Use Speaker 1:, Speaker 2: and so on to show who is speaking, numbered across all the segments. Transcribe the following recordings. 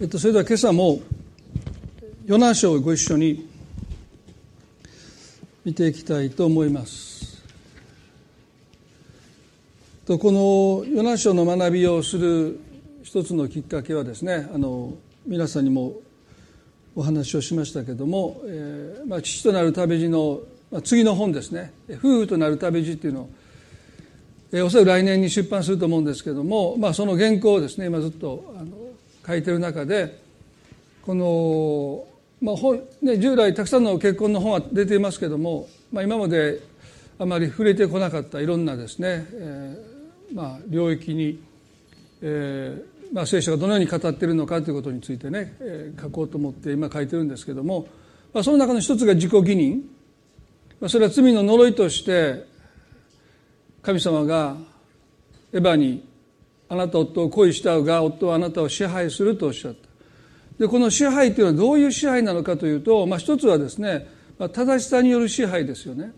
Speaker 1: えっと、それでは今朝もヨナ書をご一緒に見ていきたいと思います。とこのヨナ書の学びをする一つのきっかけはですねあの皆さんにもお話をしましたけども、えーまあ、父となる旅路の、まあ、次の本ですね「夫婦となる旅路」っていうのを、えー、おそらく来年に出版すると思うんですけども、まあ、その原稿をですね今ずっとあの書いてる中でこの、まあ本ね、従来たくさんの結婚の本は出ていますけども、まあ、今まであまり触れてこなかったいろんなですね、えーまあ、領域に、えーまあ、聖書がどのように語っているのかということについてね、えー、書こうと思って今書いてるんですけども、まあ、その中の一つが自己義認、まあ、それは罪の呪いとして神様がエヴァにあなた夫を恋したが夫はあなたを支配するとおっしゃった。でこの支配というのはどういう支配なのかというと、まあ、一つはですね、まあ、正しさによる支配ですよね。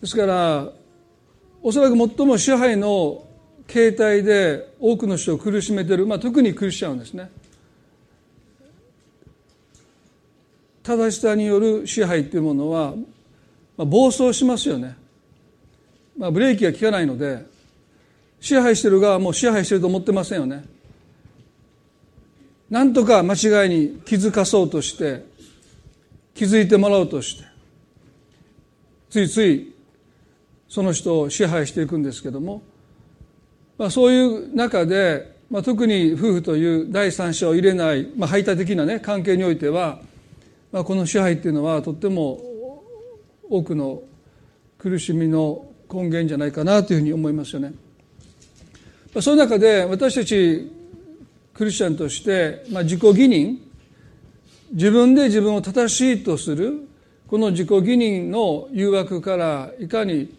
Speaker 1: ですからおそらく最も支配の形態で多くの人を苦しめてる、まあ、特にクリスチャンですね。正しさによる支配というものは、まあ、暴走しますよね、まあ、ブレーキが効かないので支配してる側も支配してると思ってませんよねなんとか間違いに気づかそうとして気づいてもらおうとしてついついその人を支配していくんですけども、まあ、そういう中で、まあ、特に夫婦という第三者を入れない、まあ、排他的な、ね、関係においては、まあ、この支配っていうのはとっても多くの苦しみの根源じゃないかなというふうに思いますよね。その中で私たちクリスチャンとして、まあ、自己義認自分で自分を正しいとするこの自己義認の誘惑からいかに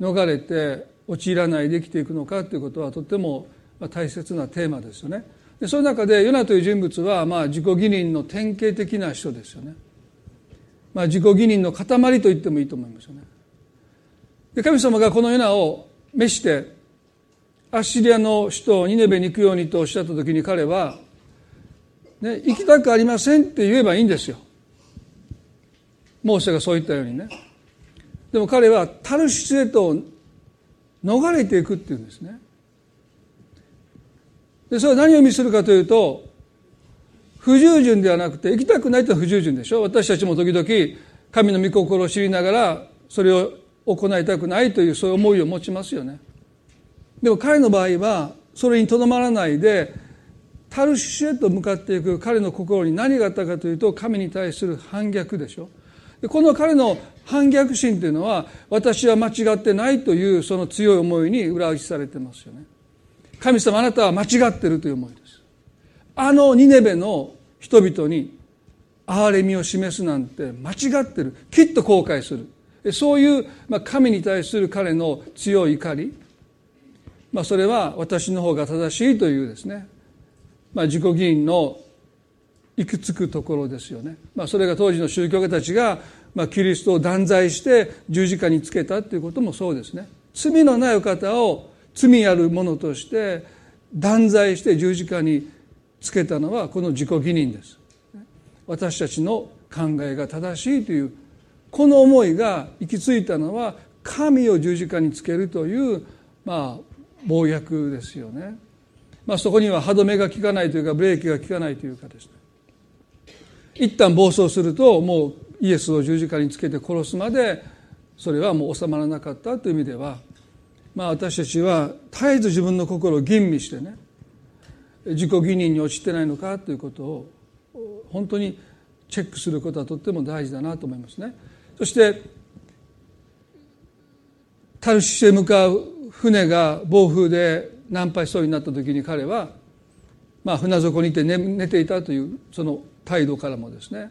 Speaker 1: 逃れて陥らないで生きていくのかということはとても大切なテーマですよね。でその中でヨナという人物はまあ自己義認の典型的な人ですよね。まあ、自己義認の塊と言ってもいいと思いますよね。で神様がこのヨナを召してアッシリアの首都ニネベに行くようにとおっしゃった時に彼は、ね、行きたくありませんって言えばいいんですよ。モーセがそう言ったようにね。でも彼はタルシスへと逃れていくっていうんですね。で、それは何を意味するかというと、不従順ではなくて、行きたくないというのは不従順でしょ。私たちも時々、神の御心を知りながら、それを行いたくないという、そういう思いを持ちますよね。でも彼の場合はそれにとどまらないでタルシュへと向かっていく彼の心に何があったかというと神に対する反逆でしょ。でこの彼の反逆心というのは私は間違ってないというその強い思いに裏打ちされてますよね。神様あなたは間違ってるという思いです。あのニネベの人々に憐れみを示すなんて間違ってる。きっと後悔する。そういう神に対する彼の強い怒り。まあ、それは私の方が正しいというですね、まあ、自己議員の行き着くところですよね、まあ、それが当時の宗教家たちが、まあ、キリストを断罪して十字架につけたということもそうですね。罪のない方を罪あるものとして断罪して十字架につけたのはこの自己義認です。私たちの考えが正しいというこの思いが行き着いたのは神を十字架につけるというまあ暴虐ですよね、まあ、そこには歯止めが効かないというかブレーキが効かないというかですね一旦暴走するともうイエスを十字架につけて殺すまでそれはもう収まらなかったという意味ではまあ私たちは絶えず自分の心を吟味してね自己義認に陥ってないのかということを本当にチェックすることはとっても大事だなと思いますね。そしてタルシュへ向かう船が暴風で難破しそうになった時に彼は、まあ、船底にいて寝寝ていたというその態度からもですね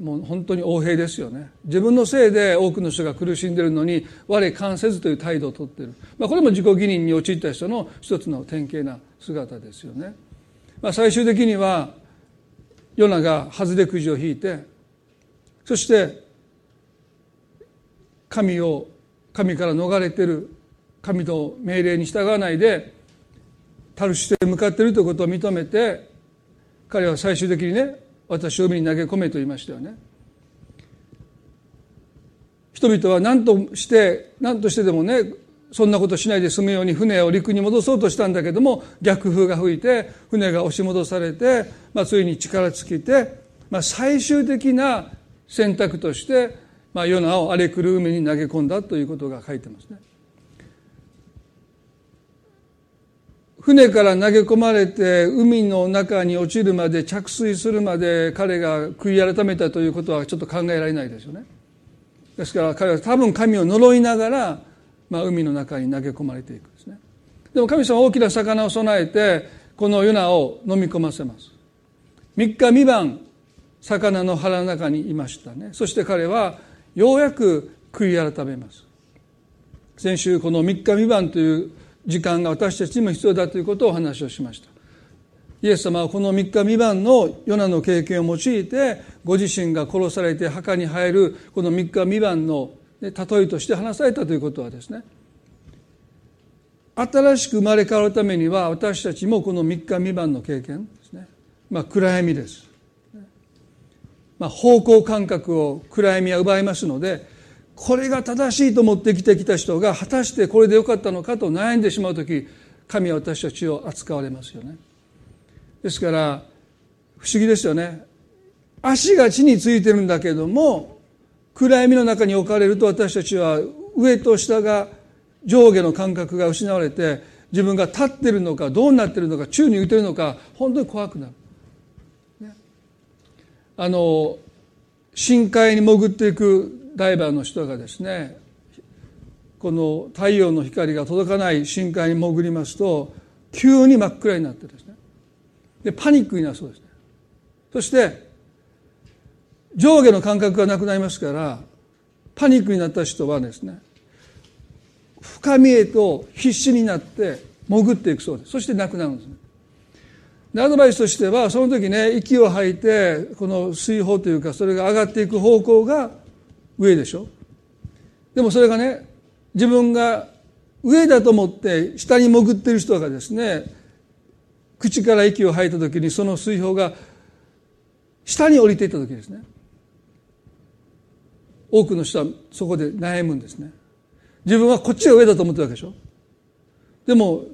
Speaker 1: もう本当に横平ですよね。自分のせいで多くの人が苦しんでるのに我関せずという態度をとってる、まあ、これも自己義認に陥った人の一つの典型な姿ですよね、まあ、最終的にはヨナが外れくじを引いてそして神を神から逃れてる神の命令に従わないでタルシスへ向かっているということを認めて彼は最終的にね私を海に投げ込めと言いましたよね。人々は何として何としてでもねそんなことしないで済むように船を陸に戻そうとしたんだけども逆風が吹いて船が押し戻されて、まあ、ついに力尽きて、まあ、最終的な選択として、まあ、ヨナを荒れ狂う海に投げ込んだということが書いてますね。船から投げ込まれて海の中に落ちるまで着水するまで彼が悔い改めたということはちょっと考えられないですよね。ですから彼は多分神を呪いながらまあ、海の中に投げ込まれていくんですねでも神様は大きな魚を備えてこのユナを飲み込ませます3日三晩魚の腹の中にいましたねそして彼はようやく悔い改めます。先週この3日三晩という時間が私たちにも必要だということをお話をしました。イエス様はこの3日三晩のヨナの経験を用いてご自身が殺されて墓に入るこの3日三晩の例えとして話されたということはですね新しく生まれ変わるためには私たちもこの3日未満の経験ですね、まあ、暗闇です、まあ、方向感覚を暗闇は奪いますのでこれが正しいと思って生きてきた人が果たしてこれでよかったのかと悩んでしまう時神は私たちを扱われますよねですから不思議ですよね足が地についてるんだけども暗闇の中に置かれると私たちは上と下が上下の感覚が失われて自分が立ってるのかどうなってるのか宙に浮いてるのか本当に怖くなる。あの深海に潜っていくダイバーの人がですねこの太陽の光が届かない深海に潜りますと急に真っ暗になってですね。でパニックになるそうですね。そして上下の感覚がなくなりますからパニックになった人はですね深みへと必死になって潜っていくそうです。そして亡くなるんですね。アドバイスとしてはその時ね息を吐いてこの水泡というかそれが上がっていく方向が上でしょ。でもそれがね自分が上だと思って下に潜ってる人がですね口から息を吐いた時にその水泡が下に降りていった時ですね。多くの人はそこで悩むんですね。自分はこっちが上だと思ってるわけでしょ。でも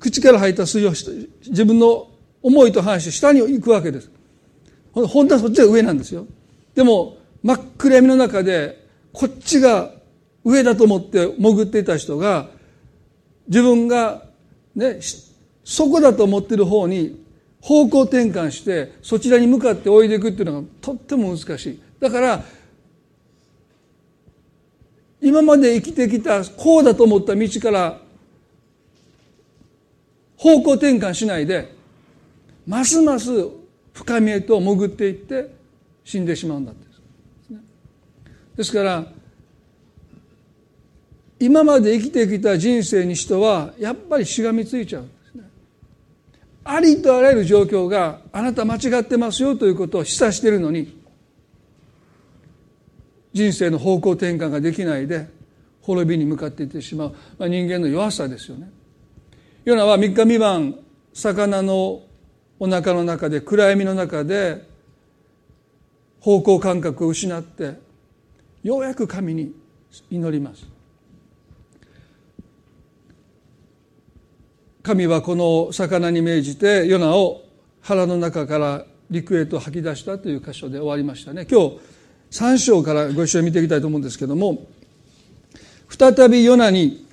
Speaker 1: 口から吐いた水を自分の思いと反して下に行くわけです。本当はそっちが上なんですよ。でも真っ暗闇の中でこっちが上だと思って潜っていた人が自分がねそこだと思ってる方に方向転換してそちらに向かって泳いでいくっていうのがとっても難しい。だから今まで生きてきたこうだと思った道から方向転換しないでますます深みへと潜っていって死んでしまうんだってですから今まで生きてきた人生に人はやっぱりしがみついちゃうんですね。ありとあらゆる状況があなた間違ってますよということを示唆しているのに人生の方向転換ができないで滅びに向かっていってしまう、まあ、人間の弱さですよね。ヨナは3日三晩魚のお腹の中で暗闇の中で方向感覚を失ってようやく神に祈ります。神はこの魚に命じてヨナを腹の中から陸へと吐き出したという箇所で終わりましたね。今日3章からご一緒に見ていきたいと思うんですけども再びヨナに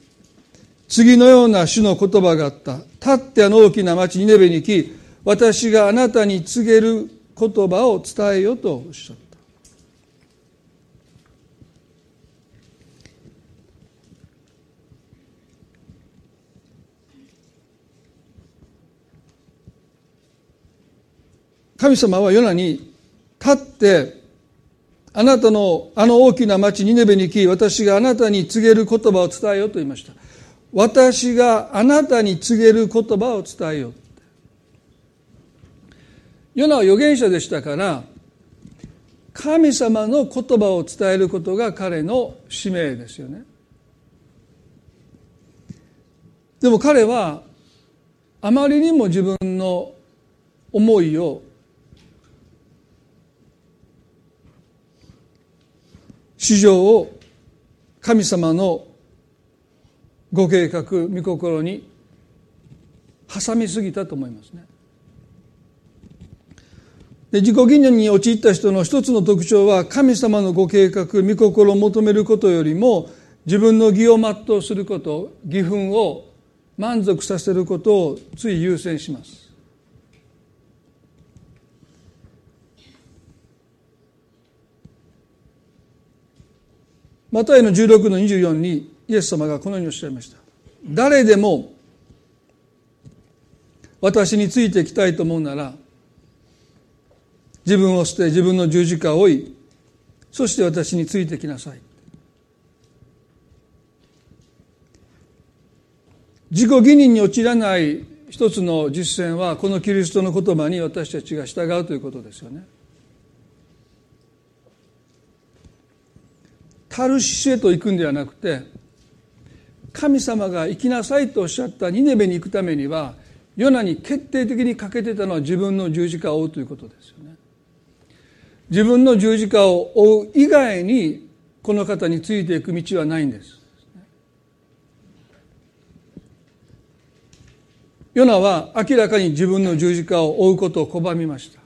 Speaker 1: 次のような種の言葉があった立ってあの大きな町ニネベに行き私があなたに告げる言葉を伝えよとおっしゃった。神様はヨナに立ってあなたのあの大きな町ニネベに行き私があなたに告げる言葉を伝えようと言いました。私があなたに告げる言葉を伝えようヨナは預言者でしたから神様の言葉を伝えることが彼の使命ですよねでも彼はあまりにも自分の思いを市場を神様のご計画御心に挟みすぎたと思いますね。で自己義念に陥った人の一つの特徴は神様のご計画御心を求めることよりも自分の義を全うすること義憤を満足させることをつい優先します。マタイの16の24にイエス様がこのようにおっしゃいました。誰でも私についていきたいと思うなら自分を捨て自分の十字架を追いそして私についてきなさい。自己義認に陥らない一つの実践はこのキリストの言葉に私たちが従うということですよね。タルシシへと行くんではなくて神様が行きなさいとおっしゃったニネベに行くためにはヨナに決定的に欠けてたのは自分の十字架を追うということですよね。自分の十字架を追う以外にこの方についていく道はないんです。ヨナは明らかに自分の十字架を追うことを拒みました。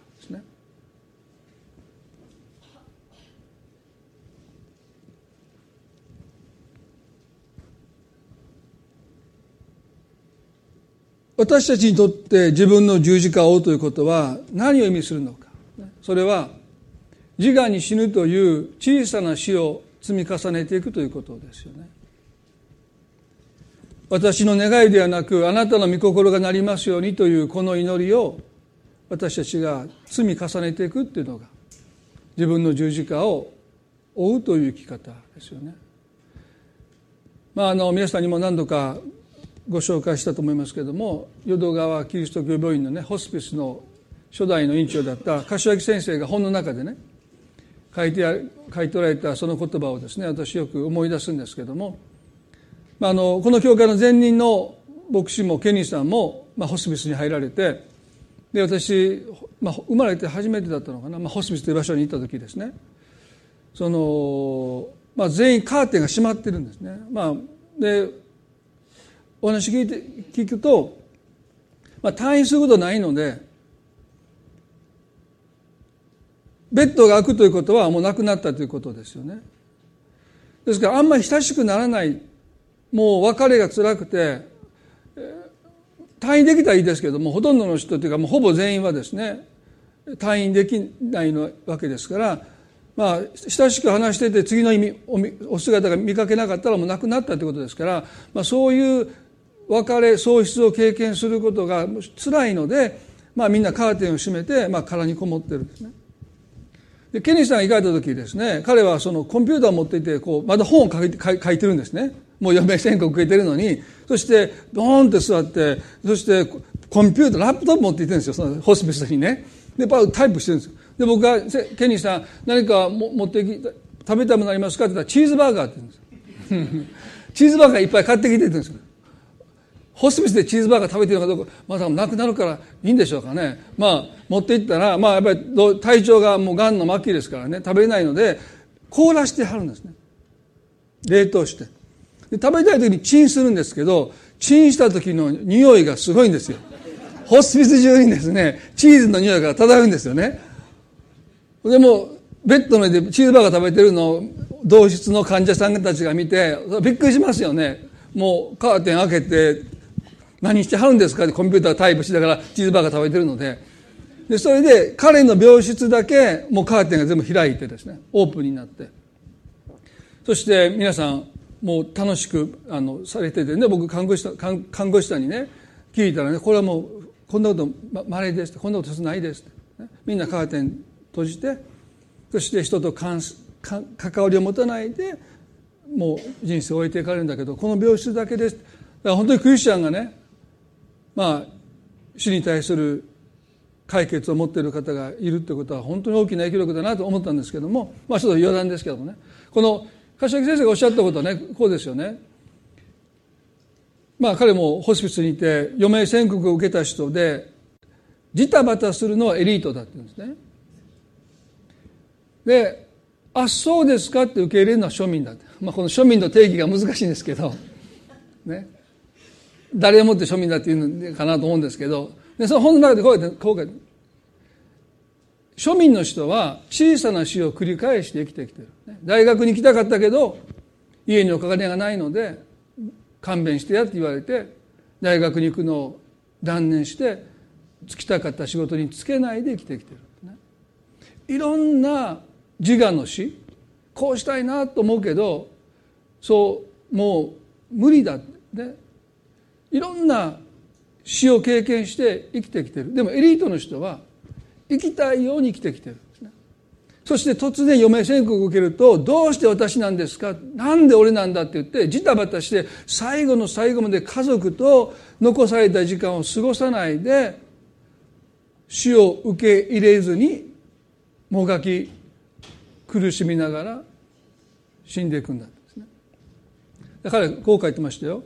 Speaker 1: 私たちにとって自分の十字架を追うということは何を意味するのかそれは自我に死ぬという小さな死を積み重ねていくということですよね私の願いではなくあなたの御心がなりますようにというこの祈りを私たちが積み重ねていくっていうのが自分の十字架を追うという生き方ですよね。まあ、あの皆さんにも何度かご紹介したと思いますけれども淀川キリスト教病院のねホスピスの初代の院長だった柏木先生が本の中でね書いて書いておられたその言葉をですね私よく思い出すんですけども、まあ、あのこの教会の前任の牧師もケニーさんも、まあ、ホスピスに入られてで私、まあ、生まれて初めてだったのかな、まあ、ホスピスという場所に行った時ですねその、まあ、全員カーテンが閉まってるんですね。まあ、でお話聞いて聞くと、まあ、退院することないのでベッドが開くということはもうなくなったということですよね。ですからあんまり親しくならないもう別れが辛くて退院できたらいいですけどもほとんどの人というかもうほぼ全員はですね退院できないのわけですからまあ親しく話してて次の意味お姿が見かけなかったらもうなくなったということですから、まあ、そういう別れ喪失を経験することが辛いので、まあ、みんなカーテンを閉めて、まあ、殻にこもってるんですね。でケニーさんが行かれた時ですね彼はそのコンピューターを持っていてこうまだ本を書いて書いてるんですね。もう余命宣告受けてるのにそしてドーンって座ってそしてコンピューターラップトップ持っていてるんですよそのホスピスにね。でパタイプしてるんですよ。で僕が「ケニーさん何か持ってき食べたものありますか?」って言ったら「チーズバーガー」って言うんですよ。チーズバーガーいっぱい買ってきてって言うんですよ。ホスピスでチーズバーガー食べてるのかどうかまだなくなるからいいんでしょうかね。まあ持っていったらまあやっぱり体調がもうがんの末期ですからね食べれないので凍らしてはるんですね。冷凍して。で食べたい時にチンするんですけどチンした時の匂いがすごいんですよ。ホスピス中にですねチーズの匂いが漂うんですよね。でもベッドの上でチーズバーガー食べてるのを同室の患者さんたちが見てびっくりしますよね。もうカーテン開けて何してはるんですかってコンピュータータイプしながらチーズバーガー食べてるので。でそれで彼の病室だけもうカーテンが全部開いてですねオープンになって。そして皆さんもう楽しくあのされててね僕看護師看看護師さんにね聞いたらねこれはもうこんなことまれですこんなことないです、ね、みんなカーテン閉じてそして人と関わりを持たないでもう人生を終えていかれるんだけどこの病室だけですだから本当にクリスチャンがねまあ死に対する解決を持っている方がいるということは本当に大きな影響力だなと思ったんですけどもまあちょっと余談ですけどもね。この柏木先生がおっしゃったことはねこうですよね。まあ彼もホスピスにいて余命宣告を受けた人でジタバタするのはエリートだって言うんですね。であそうですかって受け入れるのは庶民だって。まあ、この庶民の定義が難しいんですけどね。誰をもって庶民だっていうのかなと思うんですけどでその本の中でこうやってこう書いて庶民の人は小さな死を繰り返して生きてきてる。大学に行きたかったけど家にお金がないので勘弁してやって言われて大学に行くのを断念して就きたかった仕事に就けないで生きてきてる、いろんな自我の死こうしたいなと思うけどそうもう無理だね。いろんな死を経験して生きてきてる。でもエリートの人は生きたいように生きてきてる。んですねそして突然余命宣告を受けるとどうして私なんですか？なんで俺なんだって言ってジタバタして最後の最後まで家族と残された時間を過ごさないで死を受け入れずにもがき苦しみながら死んでいくんだですね。だからこう書いてましたよ。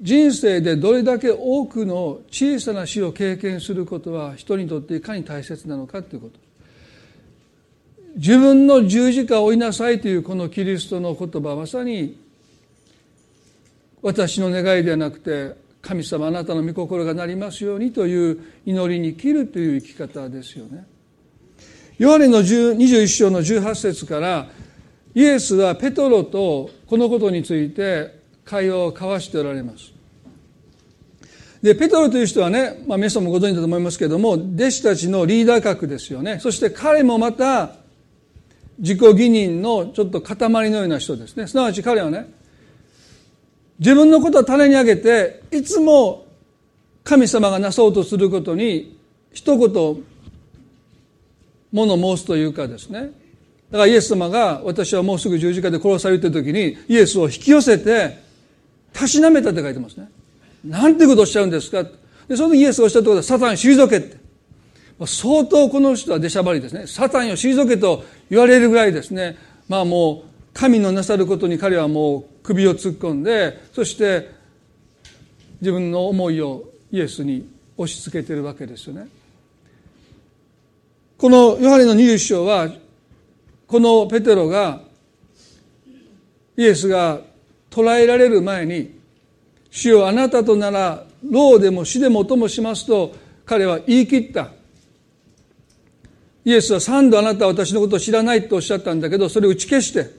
Speaker 1: 人生でどれだけ多くの小さな死を経験することは人にとっていかに大切なのかということ自分の十字架を追いなさいというこのキリストの言葉はまさに私の願いではなくて神様あなたの御心がなりますようにという祈りに生きるという生き方ですよね。ヨハネの21章の18節からイエスはペトロとこのことについて会話を交わしておられます。で、ペトロという人はね、まあ皆さんもご存知だと思いますけども、弟子たちのリーダー格ですよね。そして彼もまた自己義認のちょっと塊のような人ですねすなわち彼はね自分のことを種に上げていつも神様がなそうとすることに一言物申すというかですねだからイエス様が私はもうすぐ十字架で殺されている時にイエスを引き寄せてたしなめたって書いてますね。なんてことをおっしゃるんですか。でその時イエスがおっしゃったことはサタン退けって。相当この人は出しゃばりですね。サタンを退けと言われるぐらいですね。まあもう神のなさることに彼はもう首を突っ込んでそして自分の思いをイエスに押し付けてるわけですよね。このヨハネの21章はこのペテロがイエスが捕らえられる前に「主よあなたとなら牢でも死でもともします」と彼は言い切った。イエスは三度あなたは私のことを知らないとおっしゃったんだけどそれを打ち消して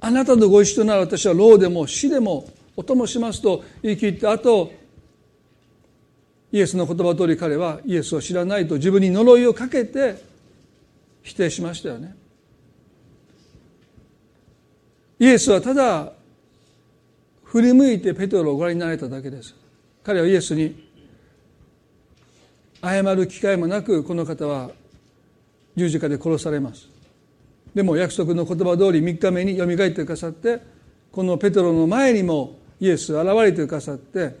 Speaker 1: あなたのご一緒なら私は牢でも死でもお供しますと言い切った後イエスの言葉通り彼はイエスを知らないと自分に呪いをかけて否定しましたよね。イエスはただ振り向いてペトロをご覧になれただけです。彼はイエスに謝る機会もなくこの方は十字架で殺されます。でも約束の言葉通り3日目によみがえってくださってこのペトロの前にもイエス現れてくださって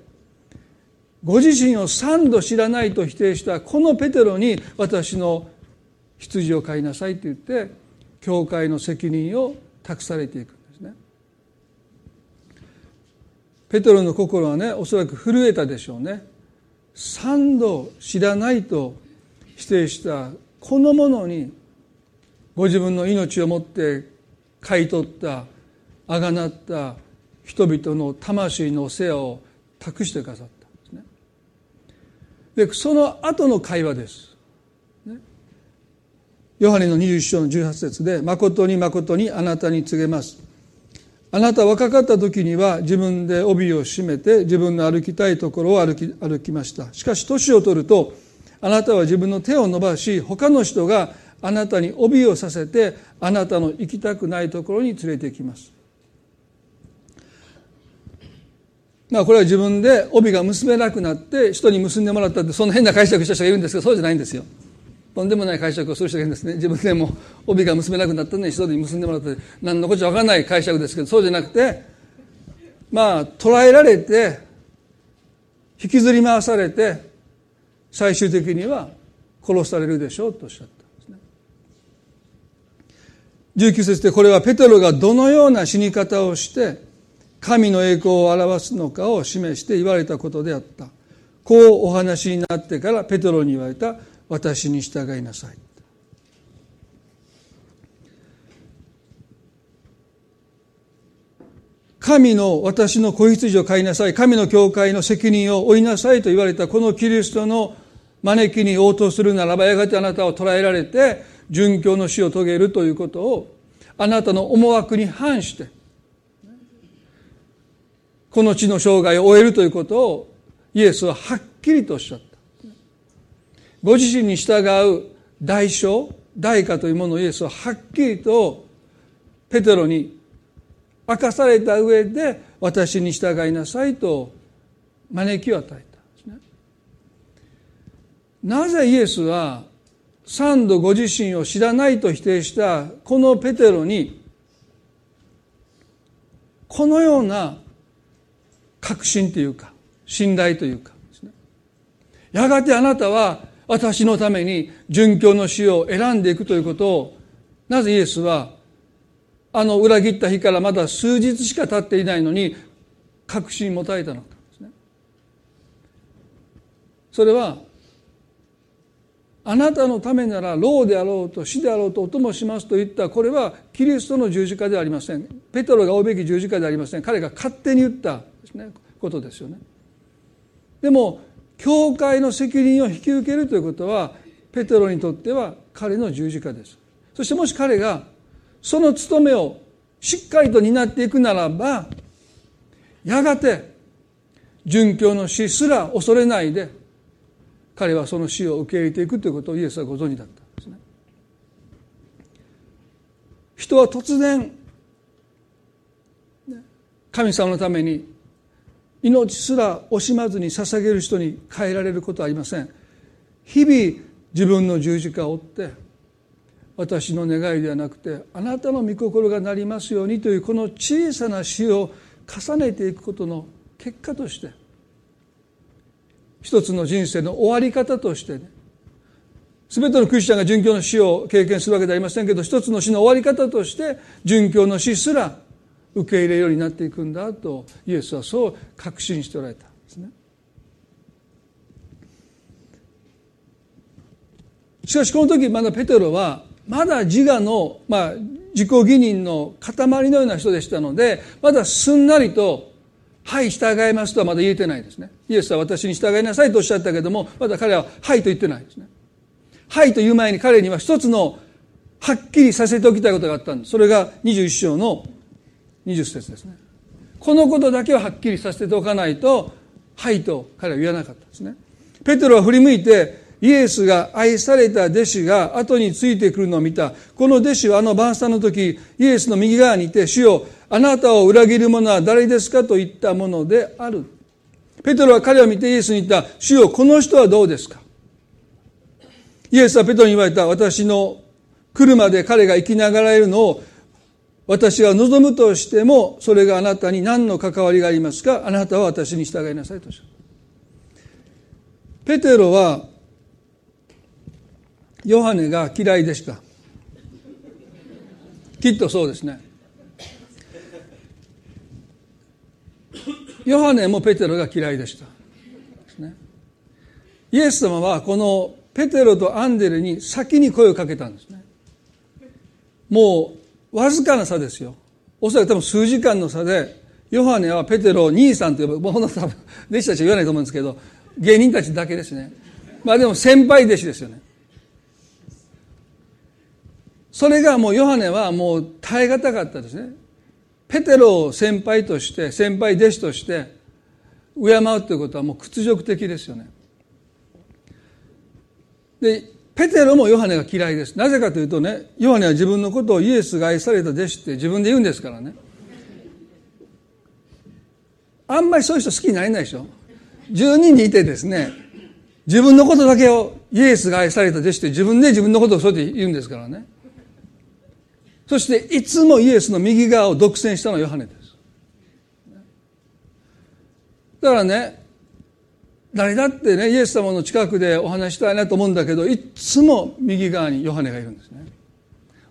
Speaker 1: ご自身を3度知らないと否定したこのペテロに私の羊を飼いなさいと言って教会の責任を託されていくんですねペテロの心はねおそらく震えたでしょうね。三度知らないと否定したこのものにご自分の命をもって買い取ったあがなった人々の魂の世話を託してくださったんですね。でその後の会話です、ね、ヨハネの21章の18節で「誠に誠にあなたに告げます」あなた若かった時には自分で帯を締めて自分の歩きたいところを歩き歩きました。しかし年を取るとあなたは自分の手を伸ばし他の人があなたに帯をさせてあなたの行きたくないところに連れて行きます。まあこれは自分で帯が結べなくなって人に結んでもらったってそんな変な解釈した人がいるんですけどそうじゃないんですよ。とんでもない解釈をする人がいるんですね。自分でも帯が結べなくなったのに人に結んでもらって何のこっちゃ分からない解釈ですけどそうじゃなくてまあ捉えられて引きずり回されて最終的には殺されるでしょうとおっしゃったんですね。19節でこれはペテロがどのような死に方をして神の栄光を表すのかを示して言われたことであった。こうお話になってからペトロに言われた私に従いなさい。神の私の子羊を飼いなさい。神の教会の責任を負いなさいと言われたこのキリストの招きに応答するならばやがてあなたを捕らえられて殉教の死を遂げるということをあなたの思惑に反してこの地の生涯を終えるということをイエスははっきりとおっしゃった。ご自身に従う代償代価というものをイエスははっきりとペテロに明かされた上で私に従いなさいと招きを与えたんですね。なぜイエスは三度ご自身を知らないと否定したこのペテロにこのような確信というか信頼というかやがてあなたは私のために殉教の死を選んでいくということをなぜイエスはあの裏切った日からまだ数日しか経っていないのに確信持たれたのかですね。それはあなたのためなら老であろうと死であろうとお供しますと言ったこれはキリストの十字架ではありません。ペトロが負うべき十字架ではありません。彼が勝手に言ったですねことですよね。でも教会の責任を引き受けるということはペテロにとっては彼の十字架です。そしてもし彼がその務めをしっかりと担っていくならばやがて殉教の死すら恐れないで彼はその死を受け入れていくということをイエスはご存知だったんですね。人は突然神様のために命すら惜しまずに捧げる人に変えられることはありません。日々自分の十字架を追って私の願いではなくてあなたの御心がなりますようにというこの小さな死を重ねていくことの結果として一つの人生の終わり方としてね全てのクリスチャンが殉教の死を経験するわけではありませんけど一つの死の終わり方として殉教の死すら受け入れるようになっていくんだとイエスはそう確信しておられたんですね。しかしこの時まだペテロはまだ自我の、まあ、自己義認の塊のような人でしたのでまだすんなりと「はい従います」とはまだ言えてないですね。イエスは私に従いなさいとおっしゃったけどもまだ彼は「はい」と言ってないですね。はいという前に彼には一つのはっきりさせておきたいことがあったんです。それが21章の20節ですねこのことだけははっきりさせておかないと「はい」と彼は言わなかったですねペテロは振り向いてイエスが愛された弟子が後についてくるのを見た。この弟子はあの晩餐の時、イエスの右側にいて、主よ、あなたを裏切る者は誰ですかと言ったものである。ペテロは彼を見てイエスに言った。主よ、この人はどうですかイエスはペテロに言われた。私の来るまで彼が生きながらえるのを私が望むとしても、それがあなたに何の関わりがありますか？あなたは私に従いなさいとしゃる。ペテロはヨハネが嫌いでした。きっとそうですね。ヨハネもペテロが嫌いでした。イエス様はこのペテロとアンデレに先に声をかけたんですね。もうわずかな差ですよ。おそらく多分数時間の差でヨハネはペテロを兄さんと呼ぶ。もうほんと多分弟子たちは言わないと思うんですけど芸人たちだけですね。まあでも先輩弟子ですよね。それがもうヨハネはもう耐え難かったですね。ペテロを先輩として先輩弟子として敬うということはもう屈辱的ですよね。でペテロもヨハネが嫌いです。なぜかというとねヨハネは自分のことをイエスが愛された弟子って自分で言うんですからね。あんまりそういう人好きになれないでしょ。10人にいてですね自分のことだけをイエスが愛された弟子って自分で自分のことをそうやって言うんですからね。そしていつもイエスの右側を独占したのはヨハネです。だからね、誰だってね、イエス様の近くでお話したいなと思うんだけど、いつも右側にヨハネがいるんですね。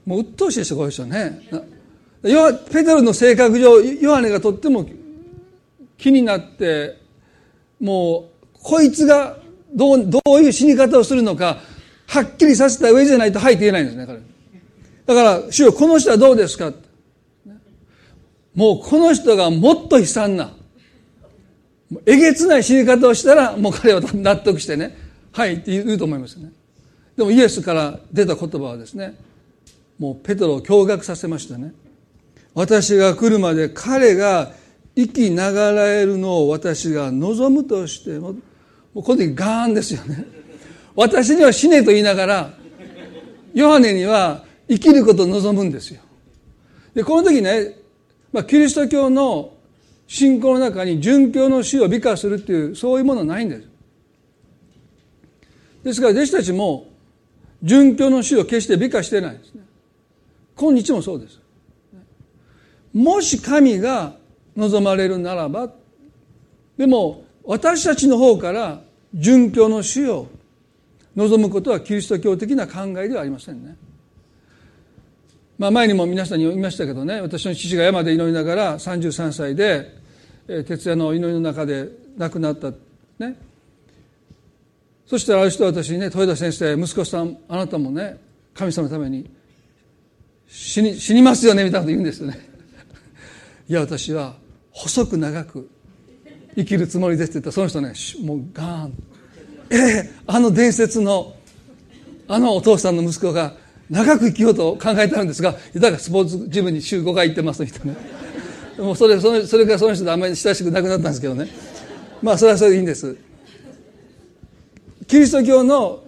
Speaker 1: もう鬱陶しいですよ、こういう人ね。ペテロの性格上、ヨハネがとっても気になってもうこいつがどうどういう死に方をするのかはっきりさせた上じゃないと「はい」って言えないんですね彼だから「主よこの人はどうですか?」もうこの人がもっと悲惨なえげつない死に方をしたらもう彼は納得してね「はい」って言うと思いますね。でもイエスから出た言葉はですねもうペトロを驚愕させましたね。私が来るまで彼が生きながらえるのを私が望むとしてももうこの時ガーンですよね。私には死ねと言いながらヨハネには生きることを望むんですよ。でこの時ね、まあ、キリスト教の信仰の中に殉教の死を美化するっていうそういうものはないんです。ですから弟子たちも殉教の死を決して美化してないですね。今日もそうです。もし神が望まれるならばでも私たちの方から殉教の死を望むことはキリスト教的な考えではありませんね。まあ、前にも皆さんに言いましたけどね私の父が山で祈りながら33歳で徹夜の祈りの中で亡くなった。ね。そしたらある人は私にね豊田先生息子さんあなたもね神様のために死に死にますよねみたいなこと言うんですよね。いや私は細く長く生きるつもりですって言った。らその人ねもうガーン。ええあの伝説のあのお父さんの息子が長く生きようと考えてあるんですがだからスポーツジムに週5回行ってますみたいな。もうそれそれそれからその人とあんまり親しくなくなったんですけどね。まあそれはそれでいいんです。キリスト教の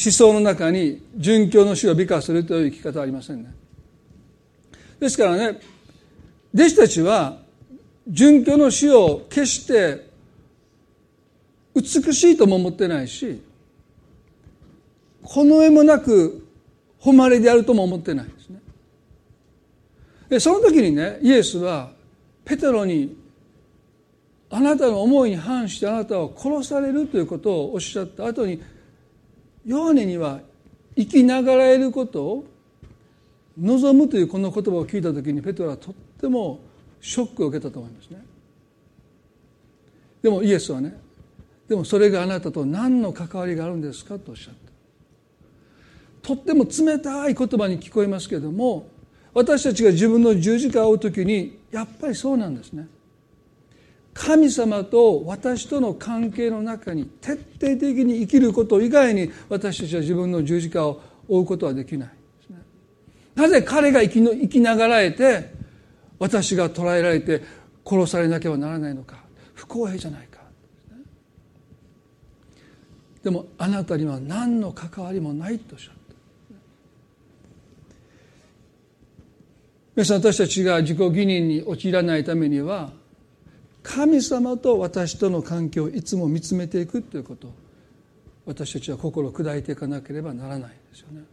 Speaker 1: 思想の中に殉教の死を美化するという生き方はありませんね。ですからね弟子たちは殉教の死を決して美しいとも思ってないしこの上もなく誉れであるとも思ってないですね。でその時にねイエスはペテロにあなたの思いに反してあなたは殺されるということをおっしゃった後にヨハネには生きながらえることを望むというこの言葉を聞いた時にペテロはとってもショックを受けたと思いますね。でもイエスはねでもそれがあなたと何の関わりがあるんですかとおっしゃった。とっても冷たい言葉に聞こえますけれども私たちが自分の十字架を追う時にやっぱりそうなんですね。神様と私との関係の中に徹底的に生きること以外に私たちは自分の十字架を追うことはできないですね。なぜ彼が生きの生きながらえて私が捕らえられて殺されなければならないのか。不公平じゃないか。でもあなたには何の関わりもないとおっしゃった皆さん私たちが自己義認に陥らないためには神様と私との関係をいつも見つめていくということ私たちは心を砕いていかなければならないですよね。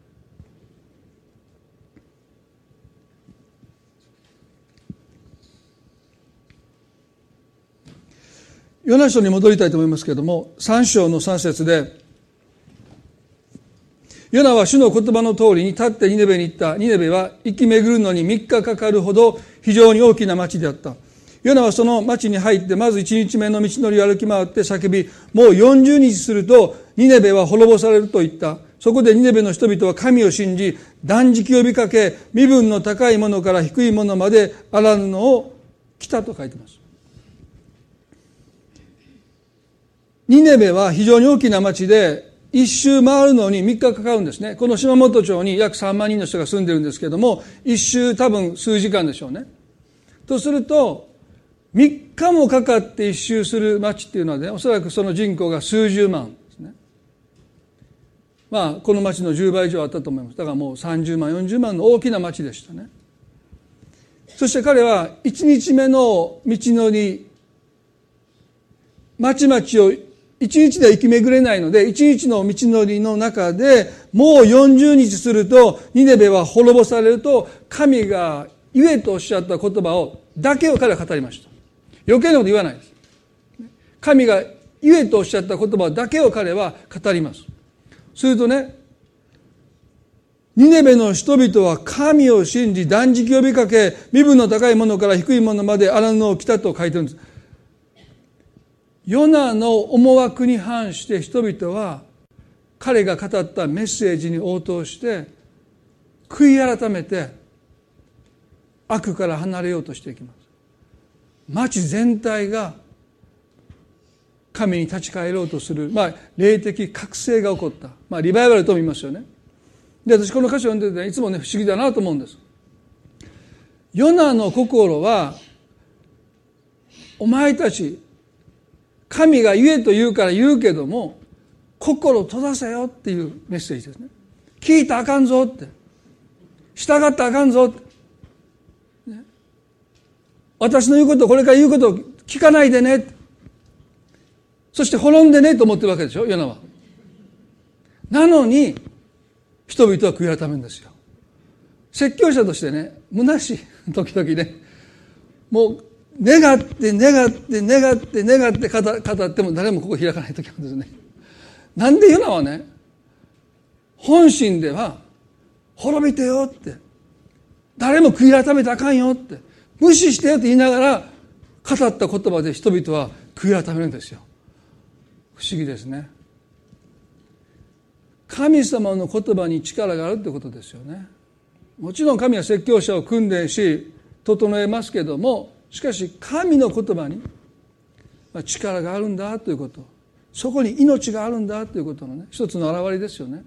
Speaker 1: ヨナ書に戻りたいと思いますけれども3章の3節でヨナは主の言葉の通りに立ってニネベに行った。ニネベは生き巡るのに3日かかるほど非常に大きな町であった。ヨナはその町に入ってまず1日目の道のりを歩き回って叫びもう40日するとニネベは滅ぼされると言った。そこでニネベの人々は神を信じ断食を呼びかけ身分の高いものから低いものまであらぬのを来たと書いてます。ニネベは非常に大きな町で一周回るのに3日かかるんですね。この島本町に約3万人の人が住んでるんですけども一周多分数時間でしょうね。とすると3日もかかって一周する町っていうのはねおそらくその人口が数十万ですね。まあこの町の10倍以上あったと思います。だからもう30万40万の大きな町でしたね。そして彼は1日目の道のり町々を一日では生き巡れないので、一日の道のりの中で、もう40日すると、ニネベは滅ぼされると、神が言えとおっしゃった言葉を、だけを彼は語りました。余計なこと言わないです。神が言えとおっしゃった言葉だけを彼は語ります。するとね、ニネベの人々は神を信じ断食呼びかけ身分の高いものから低いものまで荒布を着たと書いてるんですヨナの思惑に反して人々は彼が語ったメッセージに応答して悔い改めて悪から離れようとしていきます。町全体が神に立ち返ろうとする、まあ、霊的覚醒が起こった、まあ、リバイバルとも言いますよね。で私この歌詞を読んでて、いつもね不思議だなと思うんです。ヨナの心はお前たち神が言えと言うから言うけども心閉ざせよっていうメッセージですね。聞いたあかんぞって。従ったあかんぞって、ね、私の言うことこれから言うことを聞かないでねそして滅んでねと思ってるわけでしょヨナは。なのに人々は悔い改めるんですよ。説教者としてね虚しい時々ねもう願って願って願って願って語っても誰もここ開かない時あるんですね。なんでヨナはね本心では滅びてよって誰も悔い改めてあかんよって無視してよって言いながら語った言葉で人々は悔い改めるんですよ。不思議ですね。神様の言葉に力があるってことですよね。もちろん神は説教者を訓練し整えますけどもしかし神の言葉に力があるんだということ。そこに命があるんだということのね一つの表れですよね。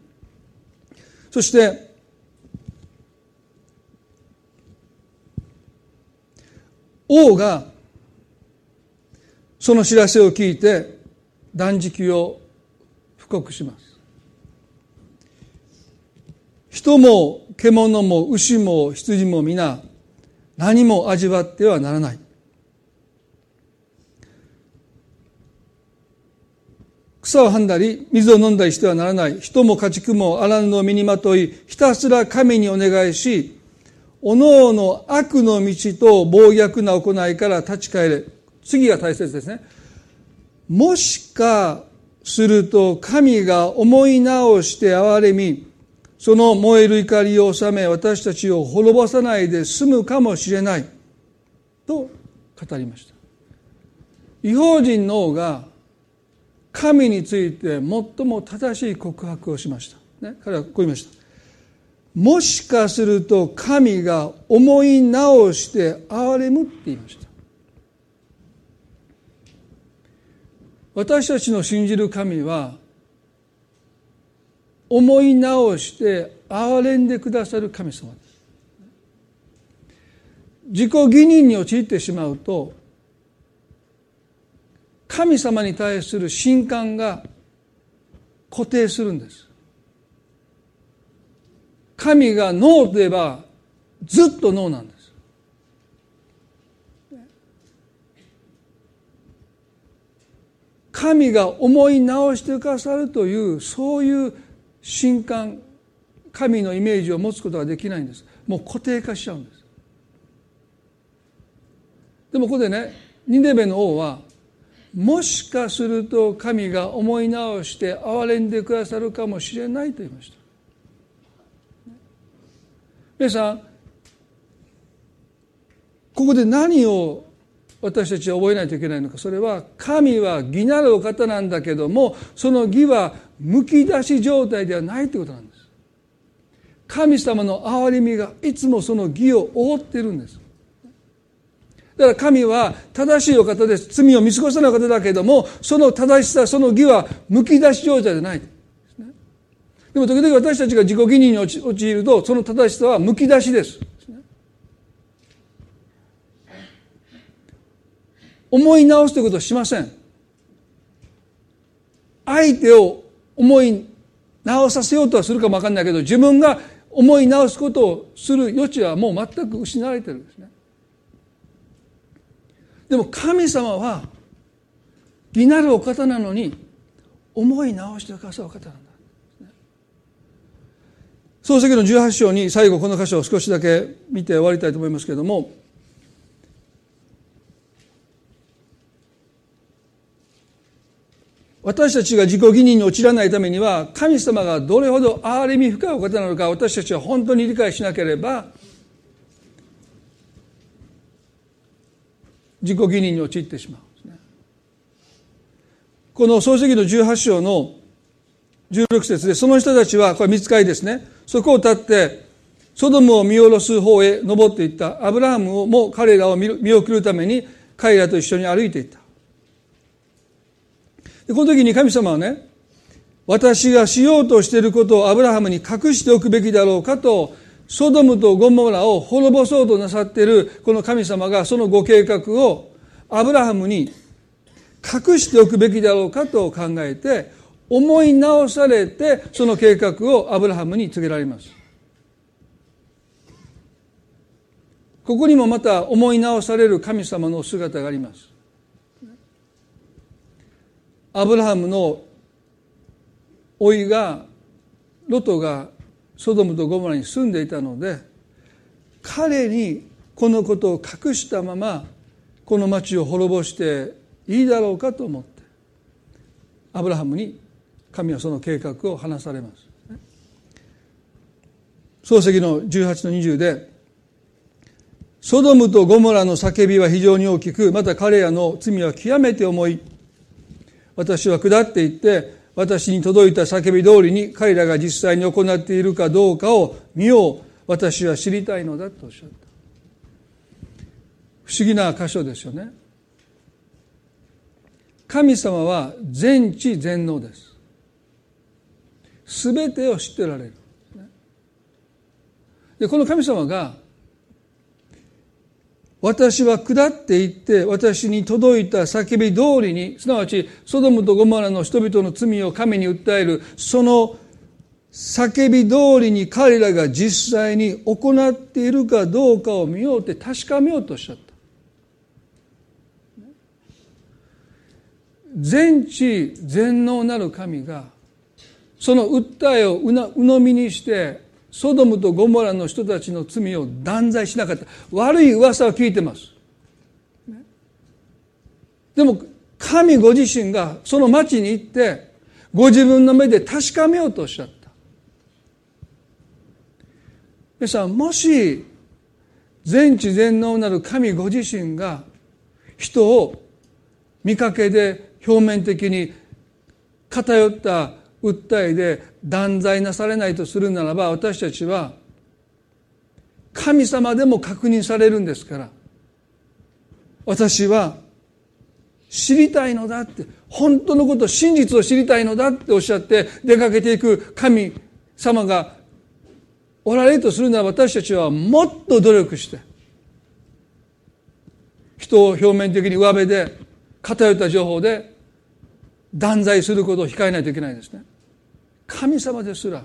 Speaker 1: そして王がその知らせを聞いて断食を布告します。人も獣も牛も羊も皆何も味わってはならない。草をはんだり水を飲んだりしてはならない。人も家畜も荒布を身にまといひたすら神にお願いしおのおの悪の道と暴虐な行いから立ち返れ。次が大切ですね。もしかすると神が思い直して憐れみその燃える怒りを収め私たちを滅ぼさないで済むかもしれない。と語りました。違法人の王が神について最も正しい告白をしました、ね、彼はこう言いました。もしかすると神が思い直して憐れむって言いました。私たちの信じる神は思い直して憐れんでくださる神様です。自己義認に陥ってしまうと神様に対する信感が固定するんです。神がノーと言えばずっとノーなんです。神が思い直してくださるというそういう神感神のイメージを持つことができないんです。もう固定化しちゃうんです。でもここでねニネベの王はもしかすると神が思い直して憐れんでくださるかもしれないと言いました。皆さんここで何を私たちは覚えないといけないのか。それは神は義なるお方なんだけどもその義はむき出し状態ではないということなんです。神様の憐れみがいつもその義を覆ってるんです。だから神は正しいお方です。罪を見過ごさない方だけどもその正しさその義はむき出し状態ではない。でも時々私たちが自己義認に陥るとその正しさはむき出しです。思い直すということはしません。相手を思い直させようとはするかもわかんないけど自分が思い直すことをする余地はもう全く失われてるんですね。でも神様は義なるお方なのに思い直してくださるお方なんだ。創世記の18章に最後この箇所を少しだけ見て終わりたいと思いますけれども私たちが自己義認に陥らないためには神様がどれほど憐れみ深いお方なのか私たちは本当に理解しなければ自己義認に陥ってしまうね。この創世記の18章の16節で、その人たちは、これ見つかりですね。そこを立って、ソドムを見下ろす方へ登っていった。アブラハムも彼らを見送るために、彼らと一緒に歩いていった。でこの時に神様はね、私がしようとしていることをアブラハムに隠しておくべきだろうかと、ソドムとゴモラを滅ぼそうとなさっているこの神様がそのご計画をアブラハムに隠しておくべきだろうかと考えて思い直されてその計画をアブラハムに告げられます。ここにもまた思い直される神様の姿があります。アブラハムの老いがロトがソドムとゴモラに住んでいたので彼にこのことを隠したままこの町を滅ぼしていいだろうかと思ってアブラハムに神はその計画を話されます。漱石の18の20でソドムとゴモラの叫びは非常に大きくまた彼らの罪は極めて重い。私は下っていって私に届いた叫び通りに彼らが実際に行っているかどうかを見よう。私は知りたいのだとおっしゃった。不思議な箇所ですよね。神様は全知全能です。全てを知っておられる。でこの神様が私は下っていって私に届いた叫び通りにすなわちソドムとゴマラの人々の罪を神に訴えるその叫び通りに彼らが実際に行っているかどうかを見ようって確かめようとおっしゃった。全知全能なる神がその訴えを鵜呑みにしてソドムとゴモラの人たちの罪を断罪しなかった。悪い噂は聞いてます、でも神ご自身がその町に行ってご自分の目で確かめようとおっしゃった。皆さんもし全知全能なる神ご自身が人を見かけで表面的に偏った訴えで断罪なされないとするならば私たちは神様でも確認されるんですから私は知りたいのだって本当のこと真実を知りたいのだっておっしゃって出かけていく神様がおられるとするなら私たちはもっと努力して人を表面的に上辺で偏った情報で断罪することを控えないといけないですね。神様ですら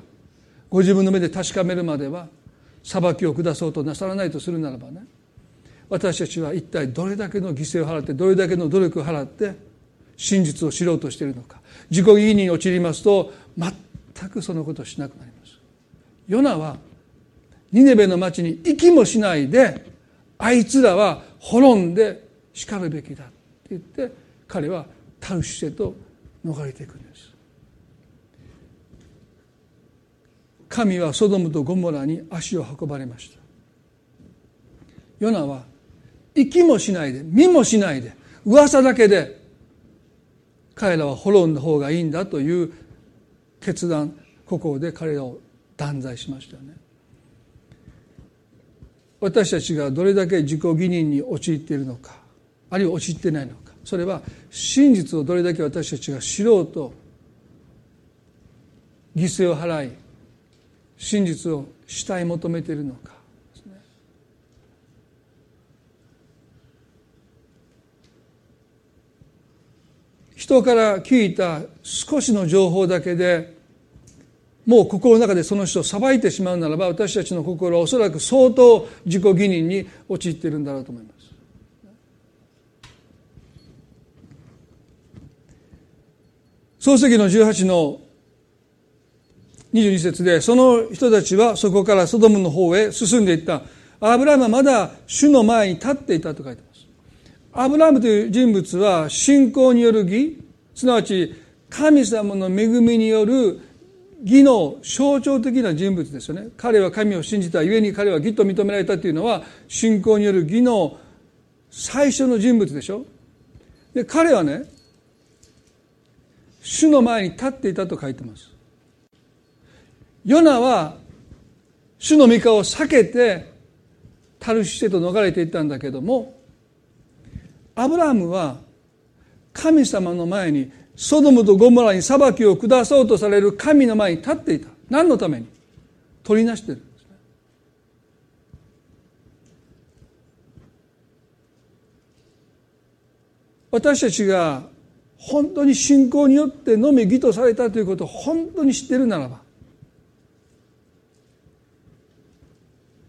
Speaker 1: ご自分の目で確かめるまでは裁きを下そうとなさらないとするならばね私たちは一体どれだけの犠牲を払ってどれだけの努力を払って真実を知ろうとしているのか。自己義義に陥りますと全くそのことをしなくなります。ヨナはニネベの町に行きもしないであいつらは滅んで叱るべきだって言って彼はタウシュへと逃れていくんです神はソドムとゴモラに足を運ばれました。ヨナは行きもしないで見もしないで噂だけで彼らは滅んだ方がいいんだという決断ここで彼らを断罪しましたよね。私たちがどれだけ自己義認に陥っているのかあるいは陥ってないのかそれは真実をどれだけ私たちが知ろうと犠牲を払い真実をしたい求めているのか人から聞いた少しの情報だけでもう心の中でその人を裁いてしまうならば私たちの心はおそらく相当自己義認に陥っているんだろうと思います。創世記の18の22節で、その人たちはそこからソドムの方へ進んでいった。アブラムはまだ主の前に立っていたと書いてます。アブラムという人物は信仰による義、すなわち神様の恵みによる義の象徴的な人物ですよね。彼は神を信じたゆえに彼は義と認められたというのは信仰による義の最初の人物でしょ。で、彼はね、主の前に立っていたと書いてますヨナは主の御顔を避けてタルシシェと逃れていったんだけどもアブラハムは神様の前にソドムとゴモラに裁きを下そうとされる神の前に立っていた。何のために？取りなしてるんですね。私たちが本当に信仰によってのみ義とされたということを本当に知ってるならば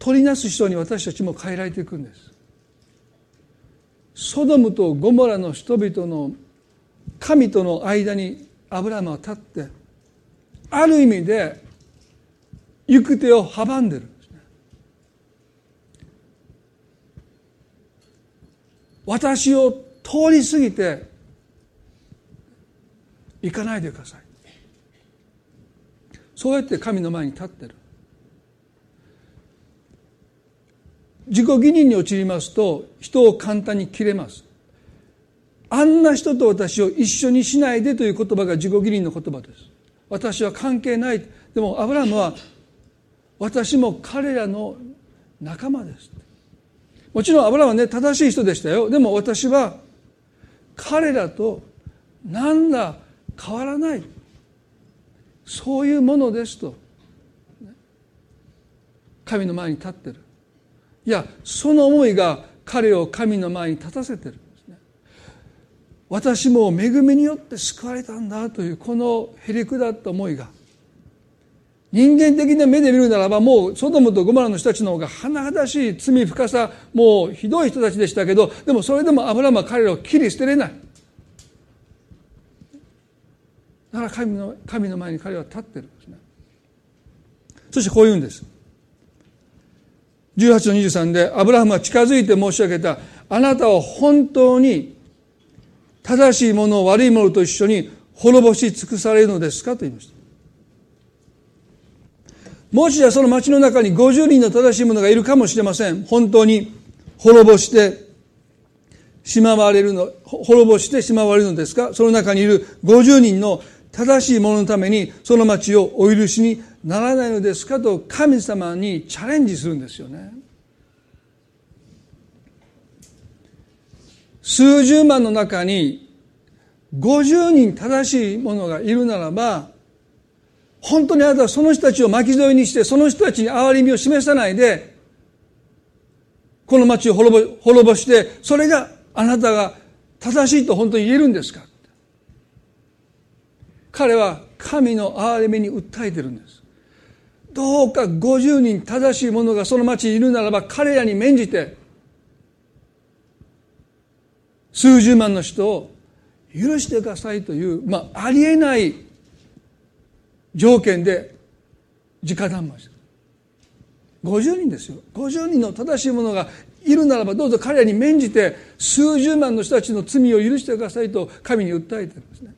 Speaker 1: 取りなす人に私たちも変えられていくんです。ソドムとゴモラの人々の神との間にアブラムは立ってある意味で行く手を阻んでる私を通り過ぎて行かないでください。そうやって神の前に立ってる。自己義認に陥りますと人を簡単に切れます。あんな人と私を一緒にしないでという言葉が自己義認の言葉です。私は関係ない。でもアブラハムは私も彼らの仲間です。もちろんアブラハムはね正しい人でしたよ。でも私は彼らと何ら変わらない。そういうものですと。神の前に立ってる。いやその思いが彼を神の前に立たせてるんですね。私も恵みによって救われたんだというこのへりくだった思いが人間的な目で見るならばもうソドムとゴマラの人たちの方が甚だしい罪深さもうひどい人たちでしたけどでもそれでもアブラムは彼らを切り捨てれない。だから神の神の前に彼は立ってるんですね。そしてこう言うんです。18の23でアブラハムは近づいて申し上げたあなたは本当に正しいものを悪いものと一緒に滅ぼし尽くされるのですか？と言いました。もしやその町の中に50人の正しい者がいるかもしれません。本当に滅ぼしてしまわれるの滅ぼしてしまわれるのですか？その中にいる50人の正しい者のためにその町をお許しにならないのですかと神様にチャレンジするんですよね。数十万の中に50人正しい者がいるならば本当にあなたはその人たちを巻き添えにしてその人たちに憐れみを示さないでこの町を滅ぼ滅ぼしてそれがあなたが正しいと本当に言えるんですか？彼は神の憐れみに訴えてるんです。どうか50人正しい者がその町にいるならば彼らに免じて数十万の人を許してくださいという、まあ、ありえない条件で直談判した50人ですよ。50人の正しい者がいるならばどうぞ彼らに免じて数十万の人たちの罪を許してくださいと神に訴えてるんですね。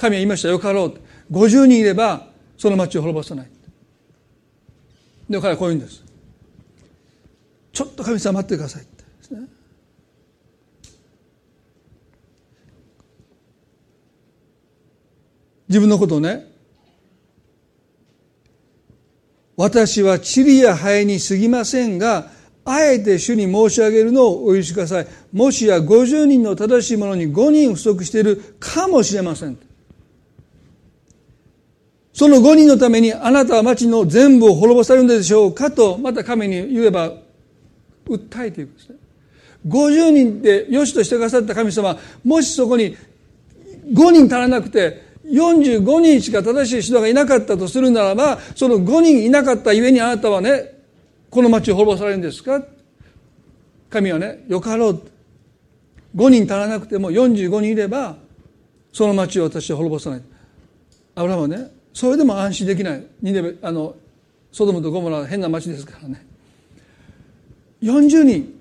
Speaker 1: 神は言いました。よかろう。50人いればその町を滅ぼさない。で彼はこう言うんです。ちょっと神様待ってくださいってですね。自分のことをね私は塵やハエに過ぎませんがあえて主に申し上げるのをお許しください。もしや50人の正しいものに5人不足しているかもしれません。その5人のためにあなたは町の全部を滅ぼされるのでしょうかとまた神に言えば訴えていくんですね。50人でよしとしてくださった神様もしそこに5人足らなくて45人しか正しい人がいなかったとするならばその5人いなかったゆえにあなたはねこの町を滅ぼされるんですか？神はねよかろう5人足らなくても45人いればその町を私は滅ぼさない。アブラムはねそれでも安心できない。ニネベあのソドムとゴモラは変な町ですからね。40人。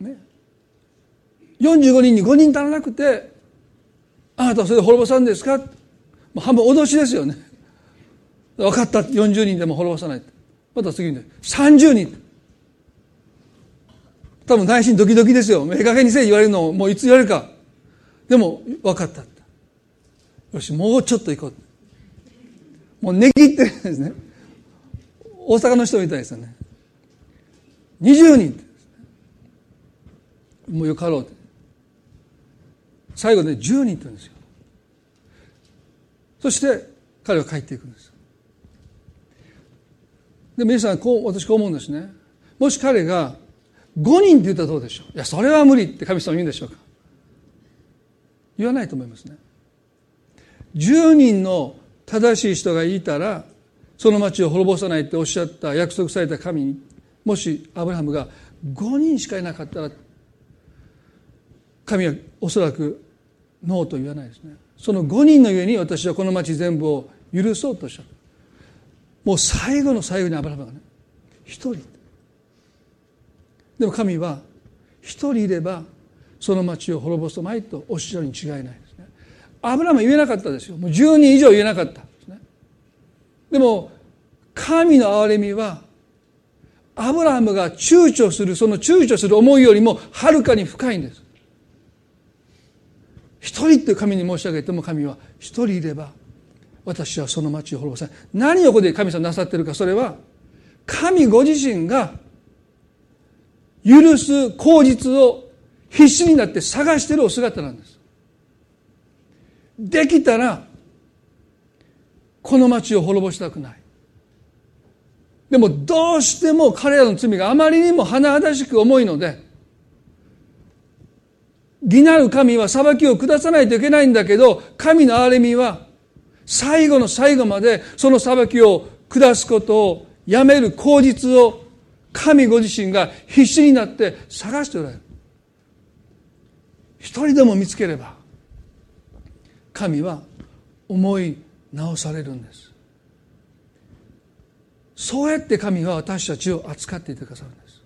Speaker 1: ね。45人に5人足らなくてあなたはそれで滅ぼさんですか？半分脅しですよね。分かった40人でも滅ぼさないまた次に30人。多分内心ドキドキですよ。ええ加減にせえ言われるのをもういつ言われるか。でも分かった。よしもうちょっと行こうもう値切ってるんですね。大阪の人みたいですよね。20人もうよかろうって。最後ね10人って言うんですよ。そして彼は帰っていくんですで皆さんこう私こう思うんですね。もし彼が5人って言ったらどうでしょう。いやそれは無理って神様言うんでしょうか。言わないと思いますね。10人の正しい人がいたらその町を滅ぼさないっておっしゃった約束された神にもしアブラハムが5人しかいなかったら神はおそらくノーと言わないですね。その5人のゆえに私はこの町全部を許そうとした。もう最後の最後にアブラハムがね一人。でも神は一人いればその町を滅ぼすまいとおっしゃるに違いないアブラム言えなかったですよ。もう10人以上言えなかった。でねでも神の憐れみはアブラハムが躊躇するその躊躇する思いよりもはるかに深いんです。一人って神に申し上げても神は一人いれば私はその町を滅ぼさない。何をここで神様なさってるかそれは神ご自身が許す口実を必死になって探してるお姿なんです。できたらこの町を滅ぼしたくない。でもどうしても彼らの罪があまりにも甚だしく重いので義なる神は裁きを下さないといけないんだけど神の憐れみは最後の最後までその裁きを下すことをやめる口実を神ご自身が必死になって探しておられる。一人でも見つければ神は思い直されるんです。そうやって神は私たちを扱っていてくださるんです。